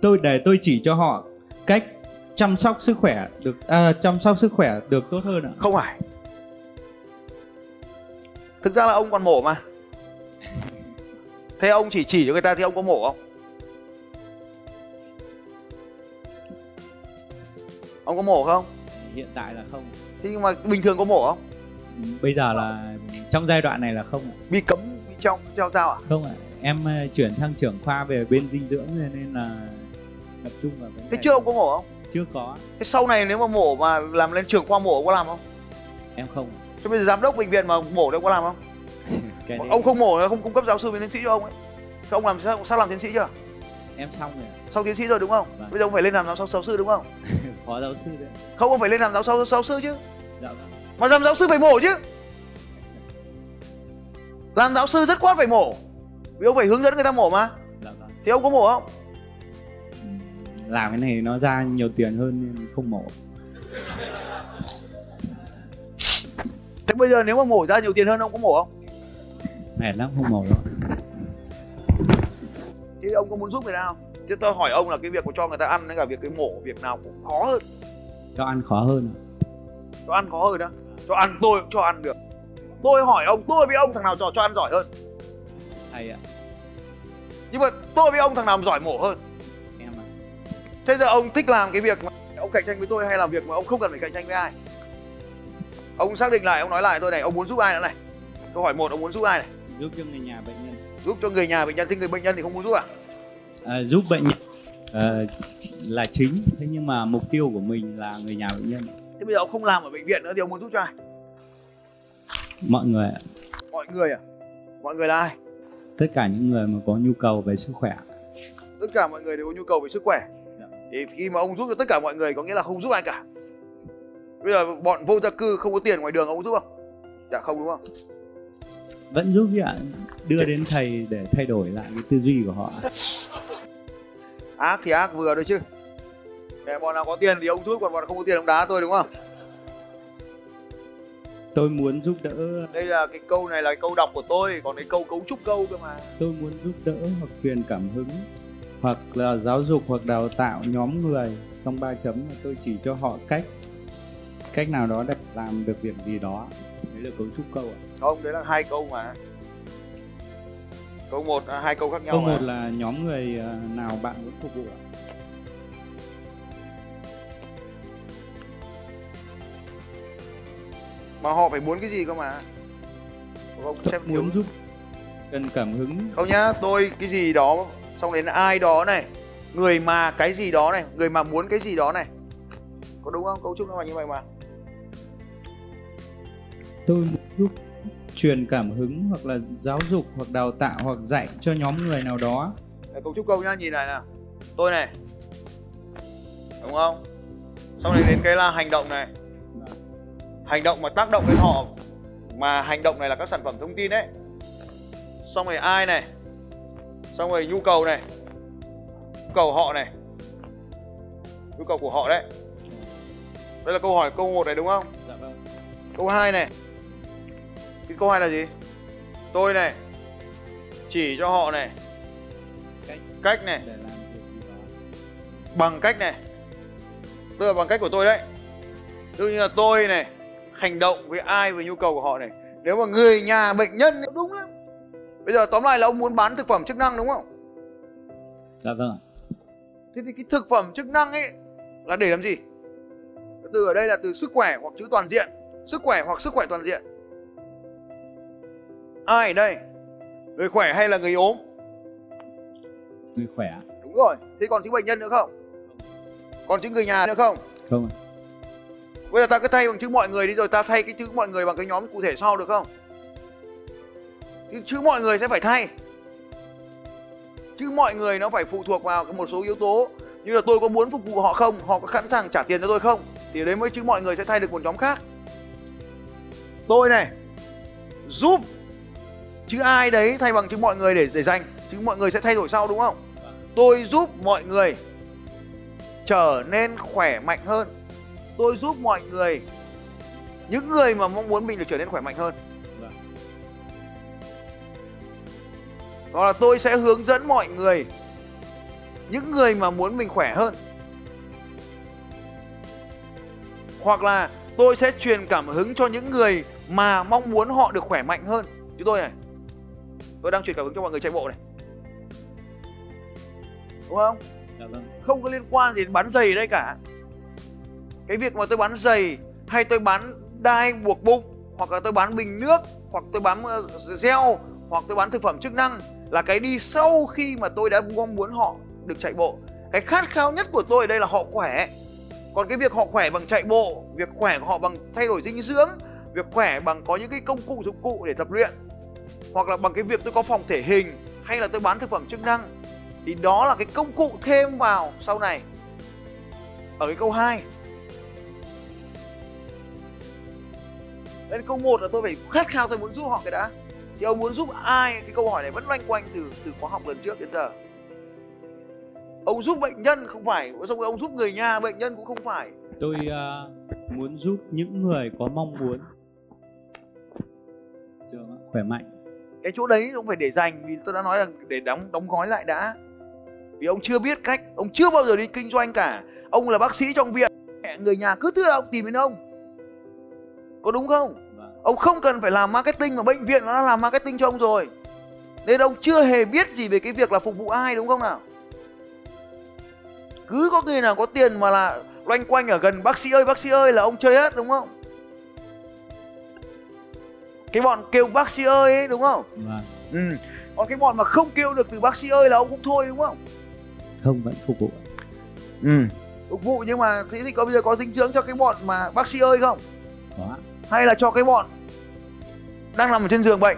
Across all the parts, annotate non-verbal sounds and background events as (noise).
tôi để tôi chỉ cho họ cách chăm sóc sức khỏe được à, chăm sóc sức khỏe được tốt hơn ạ Không phải Thực ra là ông còn mổ mà Thế ông chỉ chỉ cho người ta thì ông có mổ không? Ông có mổ không? hiện tại là không Thế nhưng mà bình thường có mổ không? bây giờ là trong giai đoạn này là không ạ Bị cấm, bị trong, treo sao ạ? không ạ em ờ, chuyển sang trưởng khoa về bên dinh dưỡng nên là tập trung vào vấn Thế trước ông có mổ không? chưa có Thế sau này nếu mà mổ mà làm lên trưởng khoa mổ ông có làm không? em không Thế bây giờ giám đốc bệnh viện mà mổ ông có làm không? (laughs) cái đấy Ông không mổ không cung cấp giáo sư với tiến sĩ cho ông ấy Thế ông làm sao, sắp làm tiến sĩ chưa? em xong rồi. Xong tiến sĩ rồi đúng không? Vâng. Bây giờ ông phải lên làm giáo sư, giáo sư đúng không? (laughs) phó giáo sư đấy Không, ông phải lên làm giáo sư, giáo sư chứ dạ vâng Mà làm giáo sư phải mổ chứ Làm giáo sư rất khoát phải mổ Vì ông phải hướng dẫn người ta mổ mà dạ vâng Thì ông có mổ không? Làm cái này nó ra nhiều tiền hơn nên không mổ. Thế bây giờ nếu mà mổ ra nhiều tiền hơn ông có mổ không? mệt lắm không mổ đâu Thì ông có muốn giúp người không? Thế tôi hỏi ông là cái việc của cho người ta ăn với cả việc cái mổ Việc nào cũng khó hơn. Cho ăn khó hơn Cho ăn khó hơn đó Cho ăn tôi cũng cho ăn được. Tôi hỏi ông, tôi với ông thằng nào cho, cho ăn giỏi hơn? Thầy ạ. Nhưng mà tôi với ông thằng nào giỏi mổ hơn Thế giờ ông thích làm cái việc mà ông cạnh tranh với tôi hay là việc mà ông không cần phải cạnh tranh với ai? Ông xác định lại, ông nói lại tôi này, ông muốn giúp ai nữa này? Câu hỏi một, ông muốn giúp ai này? giúp cho người nhà bệnh nhân Giúp cho người nhà bệnh nhân, thì người bệnh nhân thì không muốn giúp à? à, giúp bệnh nhân ờ, là chính thế nhưng mà mục tiêu của mình là người nhà bệnh nhân Thế bây giờ ông không làm ở bệnh viện nữa thì ông muốn giúp cho ai? mọi người ạ. Mọi người à? Mọi người là ai? tất cả những người mà có nhu cầu về sức khỏe Tất cả mọi người đều có nhu cầu về sức khỏe. Thì khi mà ông giúp cho tất cả mọi người có nghĩa là không giúp ai cả. Bây giờ bọn vô gia cư không có tiền ngoài đường ông giúp không? Dạ không đúng không? vẫn giúp ạ đưa đến thầy để thay đổi lại cái tư duy của họ (laughs) Ác thì ác vừa thôi chứ. Để bọn nào có tiền thì ông giúp, còn bọn không có tiền ông đá tôi đúng không? tôi muốn giúp đỡ Đây là cái câu này là cái câu đọc của tôi, còn cái câu cấu trúc câu cơ mà. tôi muốn giúp đỡ hoặc truyền cảm hứng hoặc là giáo dục hoặc đào tạo nhóm người trong ba chấm tôi chỉ cho họ cách cách nào đó để làm được việc gì đó đấy là cấu trúc câu ạ Không, đấy là hai câu mà. Câu một là hai câu khác nhau câu mà. một là nhóm người ờ, nào bạn muốn phục vụ ạ Mà họ phải muốn cái gì cơ mà. Không xem thiếu. muốn giúp cần cảm hứng Không nhá, tôi cái gì đó xong đến ai đó này, người mà cái gì đó này, người mà muốn cái gì đó này. Có đúng không? Cấu trúc nó là như vậy mà. tôi giúp truyền cảm hứng hoặc là giáo dục hoặc đào tạo hoặc dạy cho nhóm người nào đó Đây, cấu trúc câu nhá, nhìn này nào. Tôi này. Đúng không? Xong rồi đến cái là hành động này. Hành động mà tác động đến họ mà hành động này là các sản phẩm thông tin đấy. Xong rồi ai này? Xong rồi nhu cầu này. Nhu cầu họ này. Nhu cầu của họ đấy. Đây là câu hỏi câu 1 này đúng không? dạ vâng Câu 2 này. Cái câu 2 là gì? Tôi này chỉ cho họ này Cách. cách này bằng cách này. Tức là bằng cách của tôi đấy. Ví như là tôi này hành động với ai với nhu cầu của họ này. Nếu mà người nhà bệnh nhân đúng lắm. Bây giờ tóm lại là ông muốn bán thực phẩm chức năng đúng không? dạ vâng ạ. Thế thì cái thực phẩm chức năng ấy là để làm gì? Từ ở đây là từ sức khỏe hoặc chữ toàn diện. Sức khỏe hoặc sức khỏe toàn diện. Ai đây? Người khỏe hay là người ốm? Người khỏe đúng rồi. Thế còn chữ bệnh nhân nữa không? Còn chữ người nhà nữa không? Không bây giờ ta cứ thay bằng chữ mọi người đi rồi ta thay cái chữ mọi người bằng cái nhóm cụ thể sau được không cái chữ mọi người sẽ phải thay. Chữ mọi người nó phải phụ thuộc vào một số yếu tố. Như là tôi có muốn phục vụ họ không? Họ có sẵn sàng trả tiền cho tôi không? Thì đấy mới chữ mọi người sẽ thay được một nhóm khác. Tôi này, giúp chữ ai đấy thay bằng chữ mọi người để để dành chữ mọi người sẽ thay đổi sau, đúng không? Tôi giúp mọi người trở nên khỏe mạnh hơn. Tôi giúp mọi người, những người mà mong muốn mình được trở nên khỏe mạnh hơn. Hoặc là tôi sẽ hướng dẫn mọi người những người mà muốn mình khỏe hơn. Hoặc là tôi sẽ truyền cảm hứng cho những người mà mong muốn họ được khỏe mạnh hơn. Như tôi này. Tôi đang truyền cảm hứng cho mọi người chạy bộ này. Đúng không? Dạ vâng. Không có liên quan gì đến bán giày đây cả. Cái việc mà tôi bán giày hay tôi bán đai buộc bụng hoặc là tôi bán bình nước hoặc tôi bán ờ, gel hoặc tôi bán thực phẩm chức năng là cái đi sau khi mà tôi đã mong muốn họ được chạy bộ. Cái khát khao nhất của tôi ở đây là họ khỏe. Còn cái việc họ khỏe bằng chạy bộ, việc khỏe của họ bằng thay đổi dinh dưỡng, việc khỏe bằng có những cái công cụ dụng cụ để tập luyện, hoặc là bằng cái việc tôi có phòng thể hình hay là tôi bán thực phẩm chức năng, thì đó là cái công cụ thêm vào sau này. Ở cái câu 2 Đây câu 1 là tôi phải khát khao tôi muốn giúp họ cái đã. Thì ông muốn giúp ai? Cái câu hỏi này vẫn loanh quanh từ từ khóa học lần trước đến giờ. Ông giúp bệnh nhân không phải Xong rồi ông giúp người nhà bệnh nhân cũng không phải. Tôi uh, muốn giúp những người có mong muốn. Trường khỏe mạnh. Cái chỗ đấy ông phải để dành Vì tôi đã nói là để đóng đóng gói lại đã. Vì ông chưa biết cách Ông chưa bao giờ đi kinh doanh cả. Ông là bác sĩ trong viện. Người nhà cứ thưa ông tìm đến ông. Có đúng không? Ông không cần phải làm marketing mà bệnh viện nó đã làm marketing cho ông rồi. Nên ông chưa hề biết gì về cái việc là phục vụ ai đúng không nào? Cứ có người nào có tiền mà là loanh quanh ở gần bác sĩ ơi bác sĩ ơi là ông chơi hết đúng không? Cái bọn kêu bác sĩ ơi ấy đúng không? Vâng. Ừ. Còn cái bọn mà không kêu được từ bác sĩ ơi là ông cũng thôi đúng không? Không vẫn phục vụ. Ừ. Phục vụ nhưng mà thế thì có bây giờ có dinh dưỡng cho cái bọn mà bác sĩ ơi không? Có Hay là cho cái bọn đang nằm ở trên giường bệnh?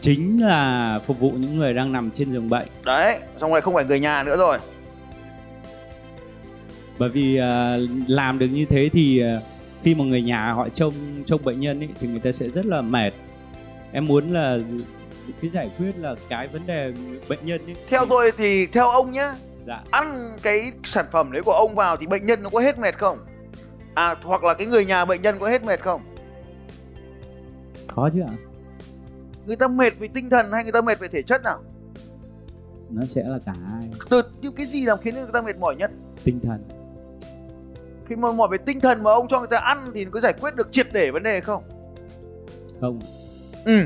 Chính là phục vụ những người đang nằm trên giường bệnh. Đấy, xong rồi không phải người nhà nữa rồi. Bởi vì à, làm được như thế thì à, khi mà người nhà họ trông trông bệnh nhân ấy, thì người ta sẽ rất là mệt. Em muốn là cái giải quyết là cái vấn đề bệnh nhân ấy. Theo tôi thì theo ông nhá dạ. Ăn cái sản phẩm đấy của ông vào thì bệnh nhân nó có hết mệt không? À hoặc là cái người nhà bệnh nhân có hết mệt không? khó chứ ạ Người ta mệt về tinh thần hay người ta mệt về thể chất nào? nó sẽ là cả hai Từ nhưng cái gì làm khiến người ta mệt mỏi nhất? tinh thần Khi mà mỏi về tinh thần mà ông cho người ta ăn thì có giải quyết được triệt để vấn đề không? không Ừ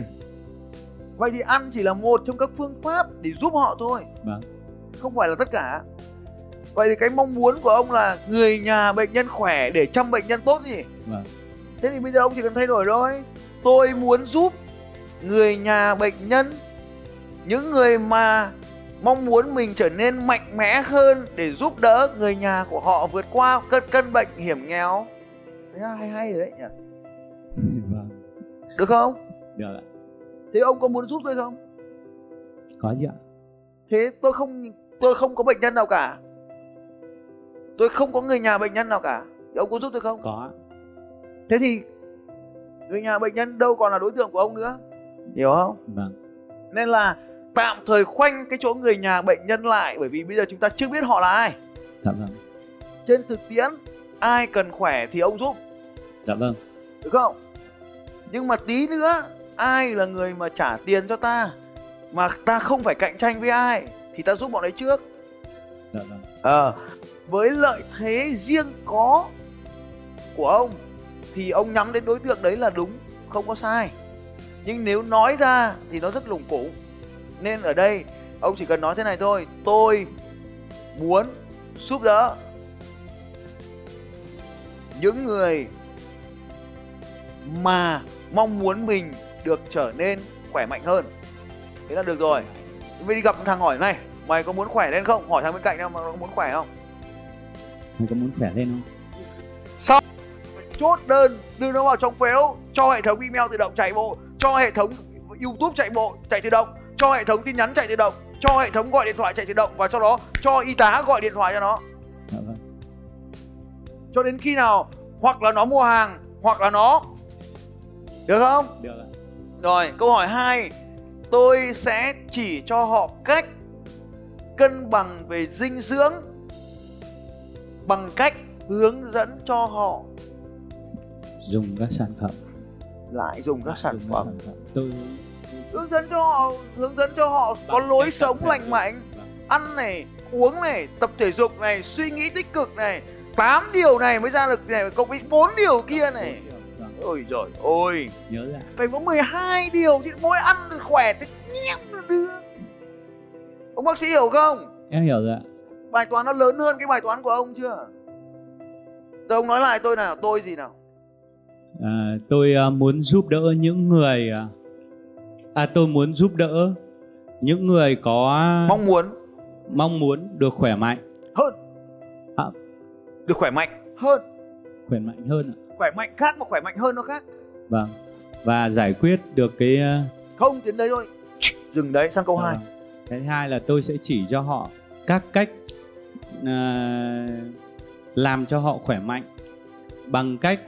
Vậy thì ăn chỉ là một trong các phương pháp để giúp họ thôi vâng Không phải là tất cả Vậy thì cái mong muốn của ông là người nhà bệnh nhân khỏe để chăm bệnh nhân tốt gì? vâng. Thế thì bây giờ ông chỉ cần thay đổi thôi. Tôi muốn giúp người nhà bệnh nhân Những người mà mong muốn mình trở nên mạnh mẽ hơn Để giúp đỡ người nhà của họ vượt qua cơn, cơn bệnh hiểm nghèo. Thế là hay hay rồi đấy nhỉ? (laughs) Vâng. Được không? được ạ. Thế ông có muốn giúp tôi không? có chứ ạ. Thế tôi không tôi không có bệnh nhân nào cả Tôi không có người nhà bệnh nhân nào cả. Thì ông có giúp tôi không? có. Thế thì người nhà bệnh nhân đâu còn là đối tượng của ông nữa? Hiểu không? vâng. Nên là tạm thời khoanh cái chỗ người nhà bệnh nhân lại Bởi vì bây giờ chúng ta chưa biết họ là ai. Dạ vâng. Trên thực tiễn ai cần khỏe thì ông giúp. Dạ vâng. Được không? Nhưng mà tí nữa ai là người mà trả tiền cho ta Mà ta không phải cạnh tranh với ai Thì ta giúp bọn ấy trước. Dạ vâng. Ờ, với lợi thế riêng có của ông thì ông nhắm đến đối tượng đấy là đúng, không có sai. Nhưng nếu nói ra thì nó rất lủng củng. Nên ở đây ông chỉ cần nói thế này thôi, tôi muốn giúp đỡ những người mà mong muốn mình được trở nên khỏe mạnh hơn thế là được rồi mình đi gặp thằng hỏi này mày có muốn khỏe lên không hỏi thằng bên cạnh nào mà có muốn khỏe không mày có muốn khỏe lên không? Sau chốt đơn đưa nó vào trong phếu cho hệ thống email tự động chạy bộ cho hệ thống youtube chạy bộ chạy tự động cho hệ thống tin nhắn chạy tự động cho hệ thống gọi điện thoại chạy tự động và sau đó cho y tá gọi điện thoại cho nó. Dạ vâng. Cho đến khi nào hoặc là nó mua hàng hoặc là nó được không? Được ạ. Rồi câu hỏi 2 tôi sẽ chỉ cho họ cách cân bằng về dinh dưỡng bằng cách hướng dẫn cho họ. Dùng các sản phẩm. Lại dùng các sản Dùng phẩm. sản phẩm. Tôi hướng dẫn cho họ hướng dẫn cho họ có Bằng lối cách sống lành mạnh ăn này uống này tập thể dục này suy nghĩ tích cực này. 8 điều này mới ra được này cộng với 4 điều kia này. Vâng, ôi rồi ôi. Nhớ ra phải có 12 điều chứ mỗi ăn được khỏe thì nhém được. Đưa ông bác sĩ hiểu không? Em hiểu rồi ạ bài toán nó lớn hơn cái bài toán của ông chưa? Giờ ông nói lại tôi nào tôi gì nào? À, tôi à, muốn giúp đỡ những người à, à tôi muốn giúp đỡ những người có mong muốn. mong muốn được khỏe mạnh. Hơn. À. được khỏe mạnh. Hơn. Khỏe mạnh hơn khỏe mạnh khác mà khỏe mạnh hơn nó khác. Vâng. Và giải quyết được cái à, không đến đấy thôi. Dừng đấy sang câu 2 vâng. cái thứ hai là tôi sẽ chỉ cho họ các cách à, làm cho họ khỏe mạnh bằng cách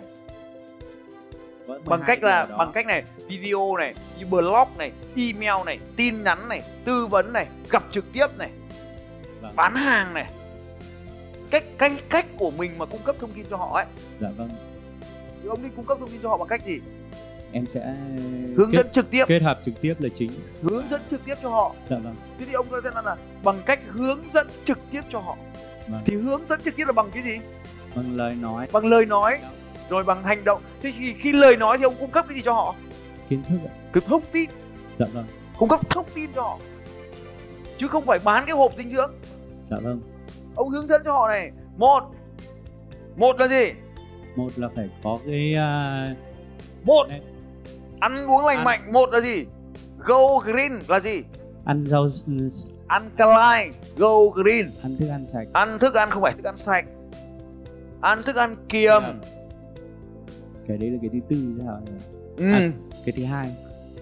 Có bằng 12 cách là bằng cách này video này như blog này email này tin nhắn này tư vấn này gặp trực tiếp này Vâng. bán hàng này. Cách cách cách của mình mà cung cấp thông tin cho họ ấy. Dạ vâng. Thì ông đi cung cấp thông tin cho họ bằng cách gì em sẽ hướng kết, dẫn trực tiếp. kết hợp trực tiếp là chính. Hướng dẫn trực tiếp cho họ. Dạ vâng. Thế thì ông nói xem là bằng cách hướng dẫn trực tiếp cho họ. Vâng. thì hướng dẫn trực tiếp là bằng cái gì? Bằng lời nói. Bằng lời nói. Rồi bằng hành động. Thế thì khi lời nói thì ông cung cấp cái gì cho họ? Kiến thức ạ. cái thông tin. Dạ vâng. Cung cấp thông tin cho họ. Chứ không phải bán cái hộp dinh dưỡng. Dạ vâng. Ông hướng dẫn cho họ này. Một. Một là gì? Một là phải có cái à, một. Đấy. Ăn uống lành Ăn. mạnh một là gì go green là gì ăn rau s- alkaline go green ăn thức ăn sạch ăn thức ăn không phải thức ăn sạch ăn thức ăn kiềm cái đấy là cái thứ tư chứ hả ừ. À. cái thứ hai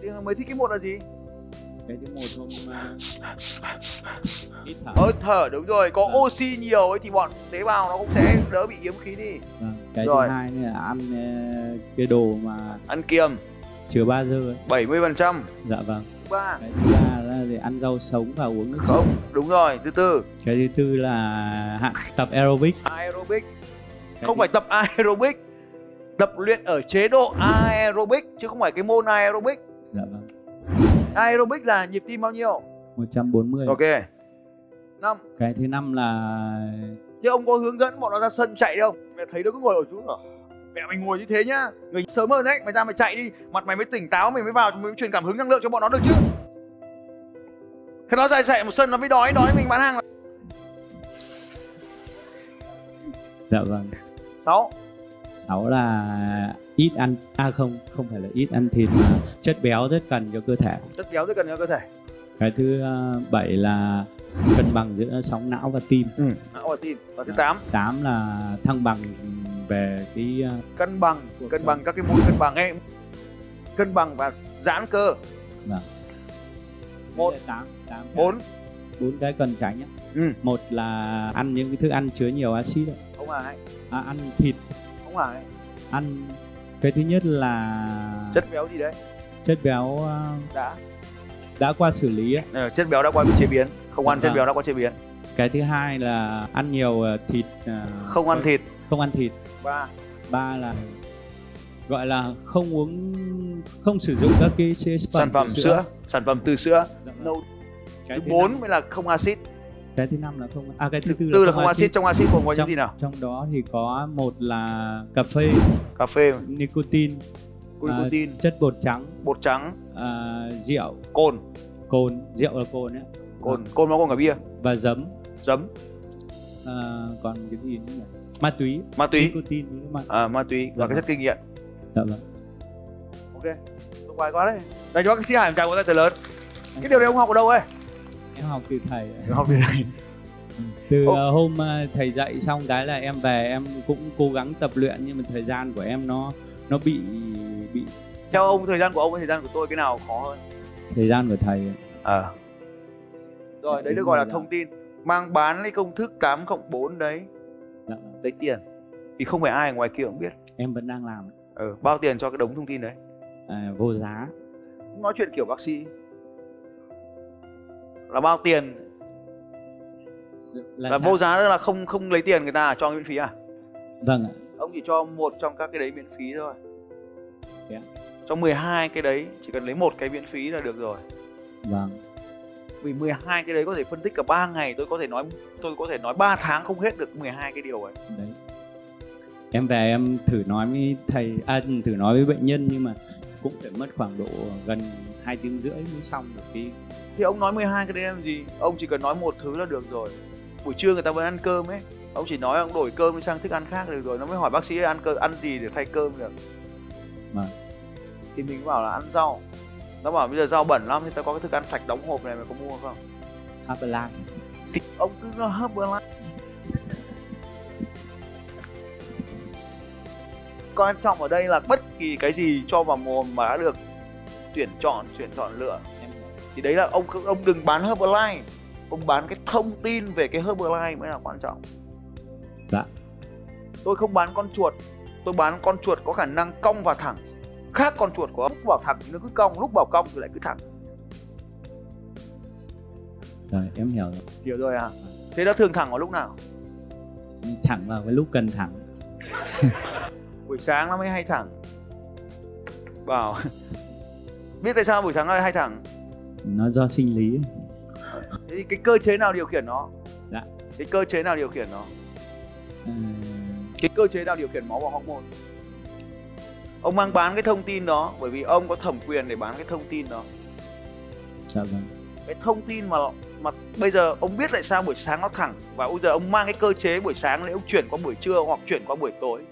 thì mới thích cái một là gì cái thứ một hôm à, hít thở hơi thở đúng rồi có Vâng. oxy nhiều ấy thì bọn tế bào nó cũng sẽ đỡ bị yếm khí đi vâng. cái Rồi. thứ hai là ăn ờ, cái đồ mà ăn kiềm chứa ba dơ ấy. 70 phần trăm. Dạ vâng. Ba. Cái thứ ba là để ăn rau sống và uống nước không sống đúng rồi thứ tư. Cái thứ tư là hạn tập aerobic. Aerobic. Cái không thứ- phải tập aerobic tập luyện ở chế độ aerobic chứ không phải cái môn aerobic. Dạ vâng. Aerobic là nhịp tim bao nhiêu? 140 ok. Năm. Cái thứ năm là chứ ông có hướng dẫn bọn nó ra sân chạy đâu? Mẹ thấy nó cứ ngồi ở chú ở mẹ mày ngồi như thế nhá. Người sớm hơn đấy mày ra mày chạy đi. Mặt mày mới tỉnh táo mày mới vào mới truyền cảm hứng năng lượng cho bọn nó được chứ. Thế nó dạy dạy một sân nó mới đói đói mình bán hàng là dạ vâng. Sáu. Sáu là ít ăn à không không phải là ít ăn thịt mà chất béo rất cần cho cơ thể. Chất béo rất cần cho cơ thể. Cái thứ ờ, bảy là cân bằng giữa sóng não và tim. Ừ. não và tim. Và thứ tám? Tám là thăng bằng về cái ờ, cân bằng cân bằng các cái môn cân bằng ấy cân bằng và giãn cơ vâng. Một. tám tám bốn bốn cái cần tránh nhé Ừ. một là ăn những cái thức ăn chứa nhiều axit ấy. ông Hải à, ăn thịt ông Hải ăn cái thứ nhất là chất béo gì đấy chất béo ờ, đã đã qua xử lý ấy. Ờ, chất béo đã qua chế biến không ăn chất Vâng. béo đã qua chế biến cái thứ hai là ăn nhiều ờ, thịt ờ, không ăn thịt. không ăn thịt. Ba. Ba là gọi là không uống không sử dụng các cái chế sản phẩm từ sữa sản phẩm từ sữa. Dạ vâng. nâu cái thứ bốn mới là không axit. Cái thứ năm là không à cái thứ tư, tư là không axit. trong axit gồm có những gì nào? trong đó thì có một là cà phê. Cà phê. Nicotine. Glucotine chất bột trắng. Bột trắng. À, rượu. Cồn. Cồn. Rượu là cồn ấy. Cồn. Cồn nó còn cả bia. Và giấm giấm. À, còn cái gì nữa nhỉ? Ma túy. Ma túy. Nicotine với ma à, ma túy. Và Dạ cái chất kinh nghiện dạ vâng. Ok. Tôi quay quá đấy. Đây cho bác sĩ hải một tràng một tay thật lớn. Cái điều này ông học ở đâu ấy? Em học từ thầy. Ạ. học từ đây từ Ô. ờ, hôm ờ, thầy dạy xong cái là em về em cũng cố gắng tập luyện nhưng mà thời gian của em nó nó bị bị theo ông thời gian của ông với thời gian của tôi cái nào khó hơn? Thời gian của thầy à. Rồi đấy được gọi là thông tin mang bán lấy công thức 8 cộng 4 đấy. Dạ, lấy tiền. Thì không phải ai ngoài kia cũng biết. Em vẫn đang làm. Ừ, bao tiền cho cái đống thông tin đấy? À, vô giá. Nói chuyện kiểu bác sĩ. Là bao tiền? Là, sao? vô giá tức là không không lấy tiền người ta à, cho miễn phí à? Vâng ạ. Ông chỉ cho một trong các cái đấy miễn phí thôi. Ạ? trong 12 cái đấy chỉ cần lấy một cái miễn phí là được rồi. Vâng vì 12 cái đấy có thể phân tích cả 3 ngày tôi có thể nói tôi có thể nói 3 tháng không hết được 12 cái điều ấy. Đấy. Em về em thử nói với thầy à, thử nói với bệnh nhân nhưng mà cũng phải mất khoảng độ gần hai tiếng rưỡi mới xong được cái thì ông nói 12 cái đấy làm gì? Ông chỉ cần nói một thứ là được rồi. Buổi trưa người ta vẫn ăn cơm ấy. Ông chỉ nói ông đổi cơm sang thức ăn khác được rồi. Nó mới hỏi bác sĩ ăn cơm ăn gì để thay cơm được. Vâng. thì mình bảo là ăn rau nó bảo bây giờ rau bẩn lắm thì ta có cái thức ăn sạch đóng hộp này mày có mua không? Herbalife thì ông cứ nó hấp bữa lắm quan trọng ở đây là bất kỳ cái gì cho vào mồm mà đã được tuyển chọn tuyển chọn lựa. Thì đấy là ông ông đừng bán Herbalife. Ông bán cái thông tin về cái Herbalife mới là quan trọng. Dạ. tôi không bán con chuột. Tôi bán con chuột có khả năng cong và thẳng khác con chuột của ông. Lúc bảo thẳng thì nó cứ cong lúc bảo cong thì lại cứ thẳng. Rồi em hiểu rồi. Hiểu rồi à? Thế nó thường thẳng vào lúc nào? Thẳng vào cái lúc cần thẳng. (laughs) Buổi sáng nó mới hay thẳng. Bảo (laughs) biết tại sao buổi sáng nó hay thẳng? Nó do sinh lý. Thế thì cái cơ chế nào điều khiển nó? Dạ. cái cơ chế nào điều khiển nó? À, cái cơ chế nào điều khiển máu và hormone ông mang bán cái thông tin đó bởi vì ông có thẩm quyền để bán cái thông tin đó. Dạ vâng. Cái thông tin mà mà bây giờ ông biết tại sao buổi sáng nó thẳng và bây giờ ông mang cái cơ chế buổi sáng để ông chuyển qua buổi trưa hoặc chuyển qua buổi tối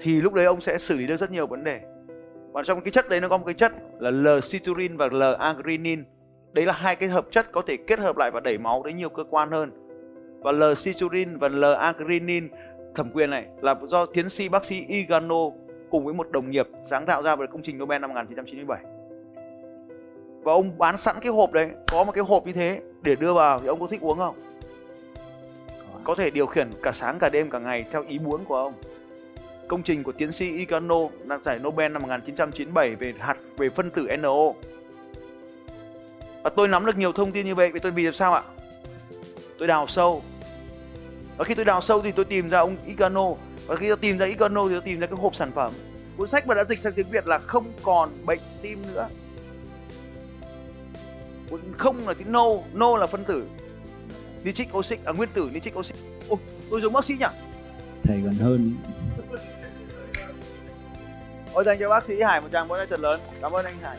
thì lúc đấy ông sẽ xử lý được rất nhiều vấn đề. Và trong cái chất đấy nó có một cái chất là L-citrulline và L-arginine. Đấy là hai cái hợp chất có thể kết hợp lại và đẩy máu đến nhiều cơ quan hơn. Và L-citrulline và L-arginine thẩm quyền này là do tiến sĩ bác sĩ Igano cùng với một đồng nghiệp sáng tạo ra về công trình Nobel năm 1997 và ông bán sẵn cái hộp đấy, có một cái hộp như thế để đưa vào, thì ông có thích uống không? Có. thể điều khiển cả sáng, cả đêm, cả ngày theo ý muốn của ông. Công trình của tiến sĩ Igano đạt giải Nobel năm 1997 về hạt, về phân tử NO và tôi nắm được nhiều thông tin như vậy vì tôi vì sao ạ? Tôi đào sâu và khi tôi đào sâu thì tôi tìm ra ông Igano và khi tôi tìm ra Igano thì tôi tìm ra cái hộp sản phẩm. Cuốn sách mà đã dịch sang tiếng Việt là không còn bệnh tim nữa. Không là chữ no no là phân tử. Nitric oxide à nguyên tử nitric oxide Ồ, tôi giống bác sĩ nhỉ? Thầy còn hơn. Ôi dành cho bác sĩ Hải một tràng vỗ tay thật lớn. Cảm ơn anh Hải